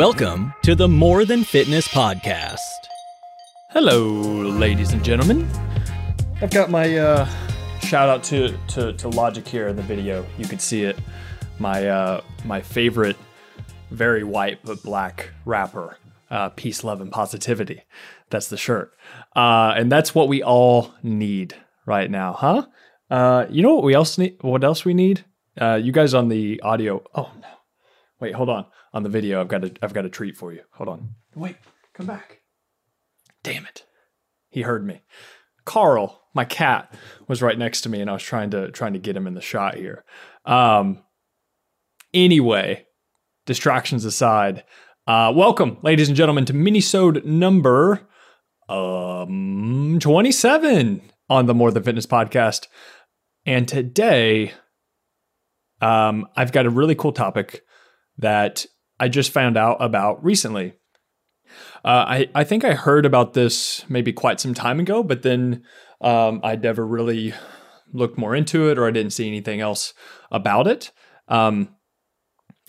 Welcome to the More Than Fitness Podcast. Hello, ladies and gentlemen. I've got my uh, shout out to, to, to Logic here in the video. You can see it. My uh, my favorite, very white but black rapper, uh, Peace, Love, and Positivity. That's the shirt. Uh, and that's what we all need right now, huh? Uh, you know what we else need? What else we need? Uh, you guys on the audio. Oh no! Wait, hold on. On the video, I've got a I've got a treat for you. Hold on. Wait, come back. Damn it! He heard me. Carl, my cat, was right next to me, and I was trying to trying to get him in the shot here. Um. Anyway, distractions aside, uh, welcome, ladies and gentlemen, to minisode number um 27 on the More Than Fitness podcast. And today, um, I've got a really cool topic that I just found out about recently. Uh, I, I think I heard about this maybe quite some time ago, but then um, I never really looked more into it or I didn't see anything else about it. Um,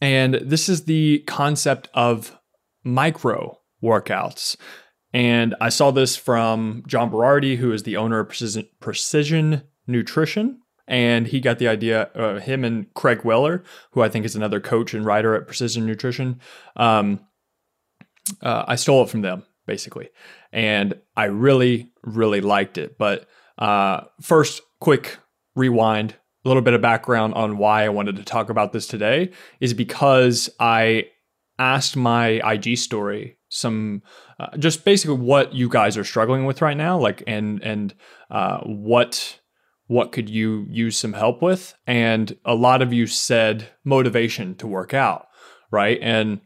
and this is the concept of micro workouts. And I saw this from John Berardi, who is the owner of Precision, Precision Nutrition. And he got the idea, uh, him and Craig Weller, who I think is another coach and writer at Precision Nutrition. Um, uh, I stole it from them, basically. And I really, really liked it. But uh, first, quick rewind a little bit of background on why I wanted to talk about this today is because I asked my IG story some uh, just basically what you guys are struggling with right now like and and uh, what what could you use some help with? And a lot of you said motivation to work out right? And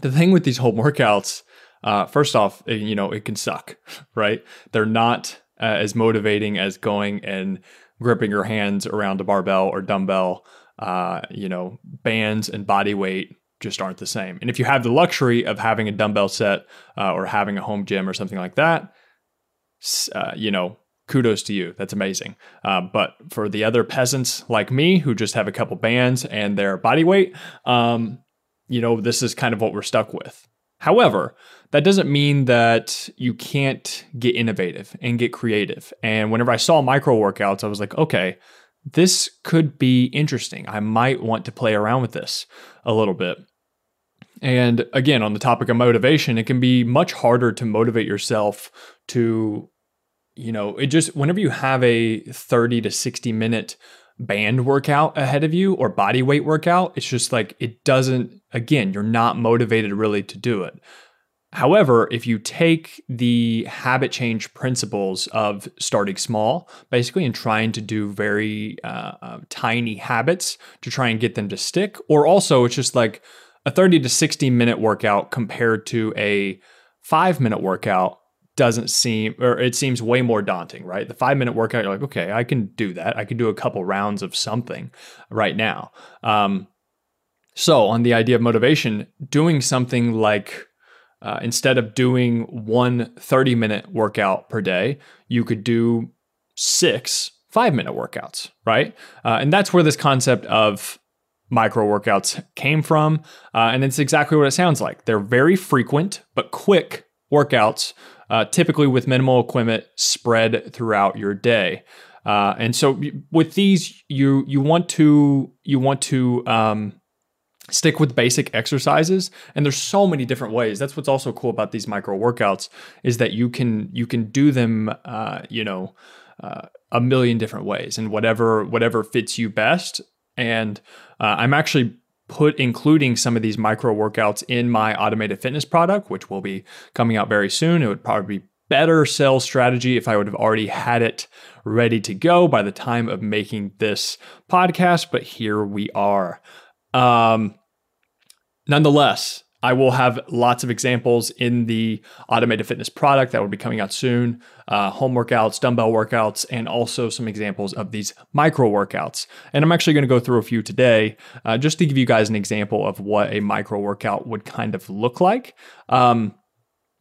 the thing with these home workouts uh, first off you know it can suck right? They're not uh, as motivating as going and gripping your hands around a barbell or dumbbell. Uh, you know bands and body weight just aren't the same. And if you have the luxury of having a dumbbell set uh, or having a home gym or something like that, uh, you know, kudos to you. That's amazing. Uh, but for the other peasants like me who just have a couple bands and their body weight, um, you know, this is kind of what we're stuck with. However, that doesn't mean that you can't get innovative and get creative. And whenever I saw micro workouts, I was like, okay, this could be interesting. I might want to play around with this a little bit. And again, on the topic of motivation, it can be much harder to motivate yourself to, you know, it just, whenever you have a 30 to 60 minute band workout ahead of you or body weight workout, it's just like, it doesn't, again, you're not motivated really to do it. However, if you take the habit change principles of starting small, basically, and trying to do very uh, uh, tiny habits to try and get them to stick, or also it's just like a 30 to 60 minute workout compared to a five minute workout doesn't seem, or it seems way more daunting, right? The five minute workout, you're like, okay, I can do that. I can do a couple rounds of something right now. Um, so, on the idea of motivation, doing something like uh, instead of doing one 30 minute workout per day, you could do six five minute workouts, right? Uh, and that's where this concept of micro workouts came from. Uh, and it's exactly what it sounds like. They're very frequent but quick workouts, uh, typically with minimal equipment spread throughout your day. Uh, and so with these, you you want to you want to um, stick with basic exercises. And there's so many different ways. That's what's also cool about these micro workouts is that you can you can do them uh, you know uh, a million different ways and whatever whatever fits you best. And uh, i'm actually put including some of these micro workouts in my automated fitness product which will be coming out very soon. It would probably be better sales strategy if i would have already had it ready to go by the time of making this podcast but here we are. Um, nonetheless, I will have lots of examples in the automated fitness product that will be coming out soon uh, home workouts, dumbbell workouts, and also some examples of these micro workouts. And I'm actually going to go through a few today uh, just to give you guys an example of what a micro workout would kind of look like. Um,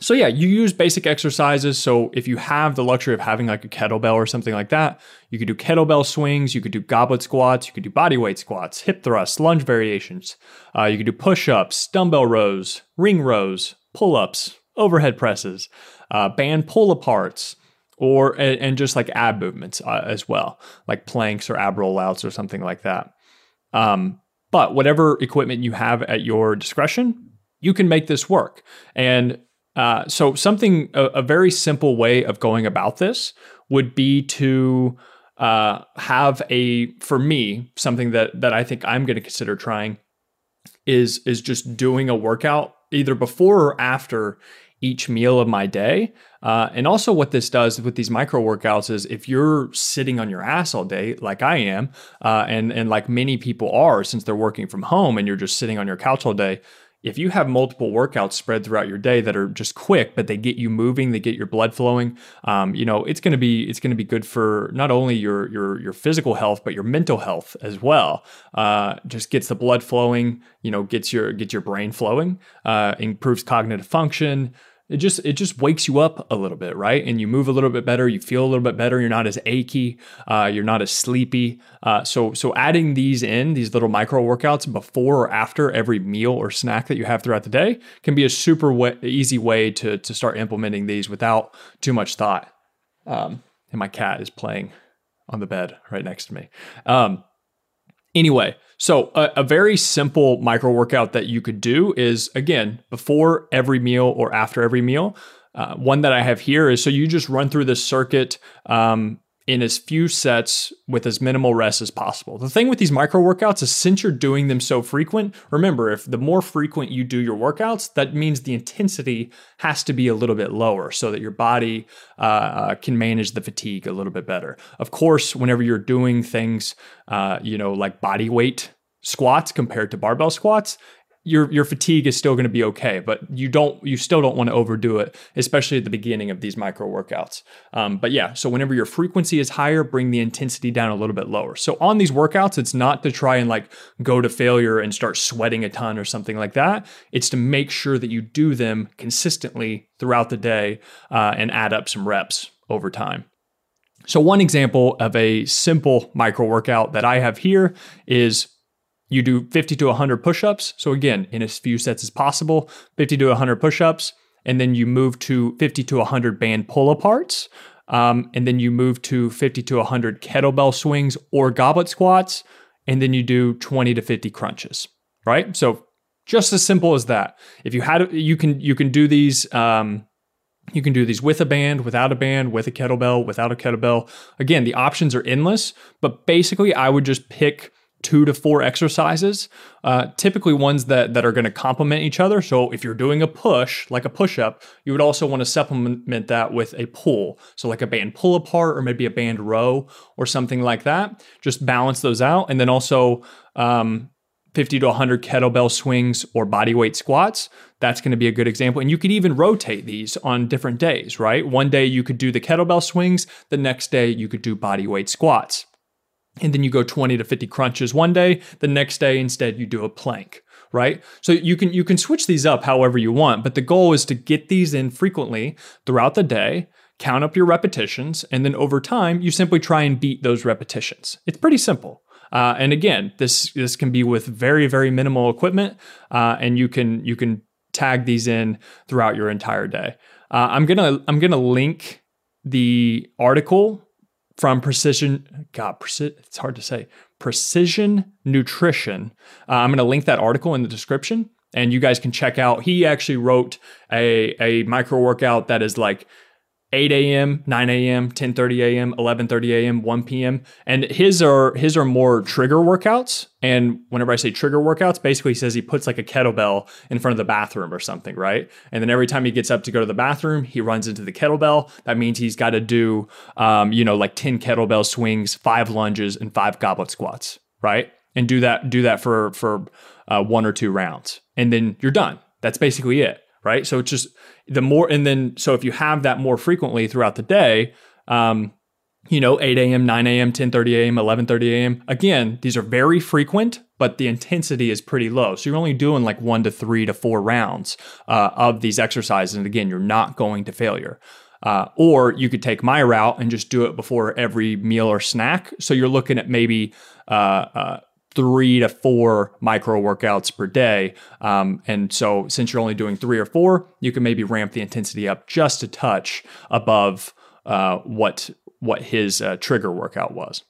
so yeah, you use basic exercises. So if you have the luxury of having like a kettlebell or something like that, you could do kettlebell swings, you could do goblet squats, you could do body weight squats, hip thrusts, lunge variations. Uh, you could do push-ups, dumbbell rows, ring rows, pull-ups, overhead presses, uh, band pull-aparts, or and just like ab movements uh, as well, like planks or ab rollouts or something like that. Um, but whatever equipment you have at your discretion, you can make this work. And uh, so, something, a, a, very simple way of going about this would be to uh, have a, for me, something that that I think I'm going to consider trying is is just doing a workout either before or after each meal of my day. Uh, and also, what this does with these micro workouts is if you're sitting on your ass all day, like I am, uh, and and like many people are, since they're working from home, and you're just sitting on your couch all day, if you have multiple workouts spread throughout your day that are just quick but they get you moving they get your blood flowing um, you know it's going to be it's going to be good for not only your your your physical health but your mental health as well. Uh, just gets the blood flowing you know gets your gets your brain flowing uh, improves cognitive function it just it just wakes you up a little bit right? And you move a little bit better you feel a little bit better you're not as achy uh, you're not as sleepy. Uh, so so adding these in these little micro workouts before or after every meal or snack that you have throughout the day can be a super way, easy way to to start implementing these without too much thought. Um, and my cat is playing on the bed right next to me. Um, Anyway, so a, a, very simple micro workout that you could do is again, before every meal or after every meal. Uh, one that I have here is so you just run through this circuit um, in as few sets with as minimal rest as possible. The thing with these micro workouts is since you're doing them so frequent, remember if the more frequent you do your workouts, that means the intensity has to be a little bit lower so that your body uh, uh, can manage the fatigue a little bit better. Of course, whenever you're doing things, uh, you know, like body weight squats compared to barbell squats, your your fatigue is still going to be okay, but you don't you still don't want to overdo it, especially at the beginning of these micro workouts. Um, but yeah, so whenever your frequency is higher, bring the intensity down a little bit lower. So on these workouts, it's not to try and like go to failure and start sweating a ton or something like that. It's to make sure that you do them consistently throughout the day uh, and add up some reps over time. So one example of a simple micro workout that I have here is you do 50 to 100 push ups. So, again, in as few sets as possible, 50 to 100 push ups. And then you move to 50 to 100 band pull aparts. Um, and then you move to 50 to 100 kettlebell swings or goblet squats. And then you do 20 to 50 crunches, right? So, just as simple as that. If you had, you can you can do these. Um, you can do these with a band, without a band, with a kettlebell, without a kettlebell. Again, the options are endless, but basically, I would just pick two to four exercises, uh, typically ones that, that are going to complement each other. So if you're doing a push, like a push up, you would also want to supplement that with a pull. So like a band pull apart or maybe a band row or something like that. Just balance those out. And then also, um, 50 to 100 kettlebell swings or body weight squats. That's going to be a good example. And you could even rotate these on different days, right? One day you could do the kettlebell swings, the next day you could do body weight squats and then you go 20 to 50 crunches one day the next day instead you do a plank right? So you can you can switch these up however you want but the goal is to get these in frequently throughout the day count up your repetitions and then over time you simply try and beat those repetitions. It's pretty simple. Uh, and again this this can be with very very minimal equipment uh, and you can you can tag these in throughout your entire day. Uh, i'm gonna i'm gonna link the article from Precision, God, Preci- it's hard to say, Precision Nutrition. Uh, I'm going to link that article in the description and you guys can check out. He actually wrote a, a micro workout that is like 8 a.m., 9 a.m., 10:30 a.m., 11:30 a.m., 1 p.m. And his are his are more trigger workouts. And whenever I say trigger workouts, basically he says he puts like a kettlebell in front of the bathroom or something, right? And then every time he gets up to go to the bathroom, he runs into the kettlebell. That means he's got to do, um, you know, like 10 kettlebell swings, five lunges, and five goblet squats, right? And do that do that for for uh, one or two rounds, and then you're done. That's basically it right? So it's just the more, and then so if you have that more frequently throughout the day, um, you know, 8 a.m., 9 a.m., 10:30 a.m., 11:30 a.m. Again, these are very frequent, but the intensity is pretty low. So you're only doing like one to three to four rounds uh, of these exercises, and again, you're not going to failure. Uh, or you could take my route and just do it before every meal or snack. So you're looking at maybe uh, uh three to four micro workouts per day. Um, and so, since you're only doing three or four, you can maybe ramp the intensity up just a touch above uh, what what his uh, trigger workout was.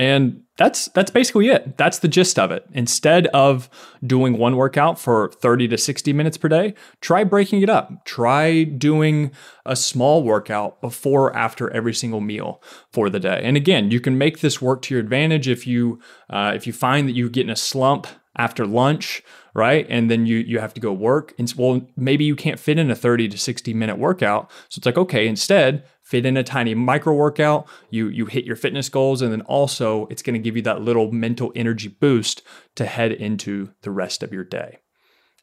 And that's that's basically it. That's the gist of it. Instead of doing one workout for 30 to 60 minutes per day, try breaking it up. Try doing a small workout before or after every single meal for the day. And again, you can make this work to your advantage if you uh, if you find that you get in a slump after lunch, right? And then you you have to go work. And well, maybe you can't fit in a 30 to 60 minute workout. So it's like, okay, instead, fit in a tiny micro workout, you you hit your fitness goals, and then also it's going to give you that little mental energy boost to head into the rest of your day.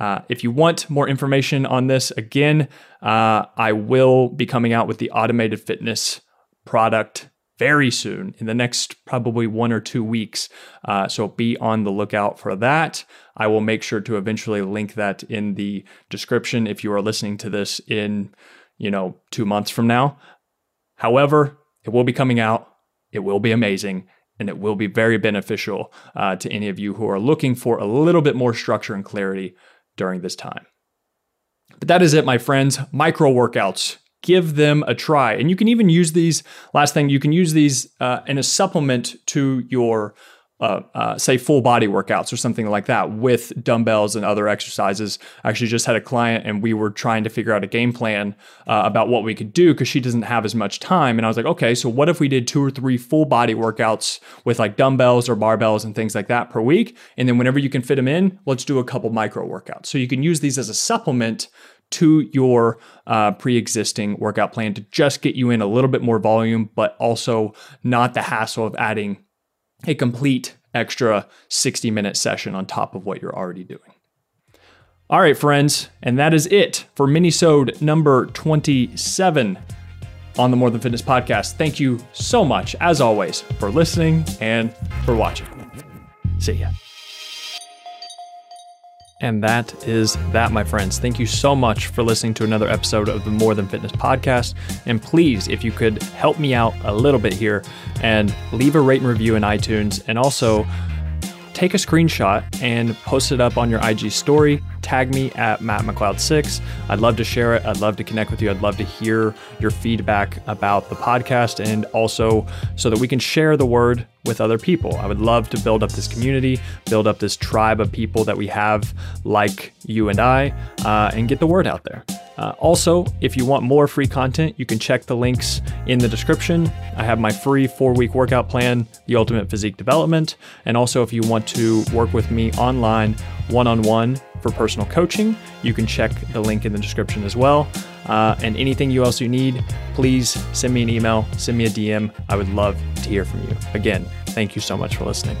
Uh, if you want more information on this, again, uh, I will be coming out with the automated fitness product very soon in the next probably one or two weeks. Uh, so be on the lookout for that. I will make sure to eventually link that in the description if you are listening to this in, you know, two months from now. However, it will be coming out. It will be amazing. And it will be very beneficial uh, to any of you who are looking for a little bit more structure and clarity during this time. But that is it, my friends. Micro workouts give them a try. And you can even use these, last thing, you can use these uh, in a supplement to your uh, uh, say full body workouts or something like that with dumbbells and other exercises. I actually just had a client and we were trying to figure out a game plan uh, about what we could do because she doesn't have as much time. And I was like, okay, so what if we did two or three full body workouts with like dumbbells or barbells and things like that per week? And then whenever you can fit them in, let's do a couple micro workouts. So you can use these as a supplement to your uh, pre existing workout plan to just get you in a little bit more volume, but also not the hassle of adding a complete extra 60 minute session on top of what you're already doing. All right, friends, and that is it for minisode number 27 on the More Than Fitness podcast. Thank you so much, as always, for listening and for watching. See ya. And that is that, my friends. Thank you so much for listening to another episode of the More Than Fitness podcast. And please, if you could help me out a little bit here and leave a rate and review in iTunes and also take a screenshot and post it up on your IG story. Tag me at Matt McLeod6. I'd love to share it. I'd love to connect with you. I'd love to hear your feedback about the podcast and also so that we can share the word with other people. I would love to build up this community, build up this tribe of people that we have like you and I, uh, and get the word out there. Uh, also, if you want more free content, you can check the links in the description. I have my free four week workout plan, The Ultimate Physique Development. And also, if you want to work with me online one on one for personal coaching, you can check the link in the description as well. Uh, and anything you else you need, please send me an email, send me a DM. I would love to hear from you. Again, thank you so much for listening.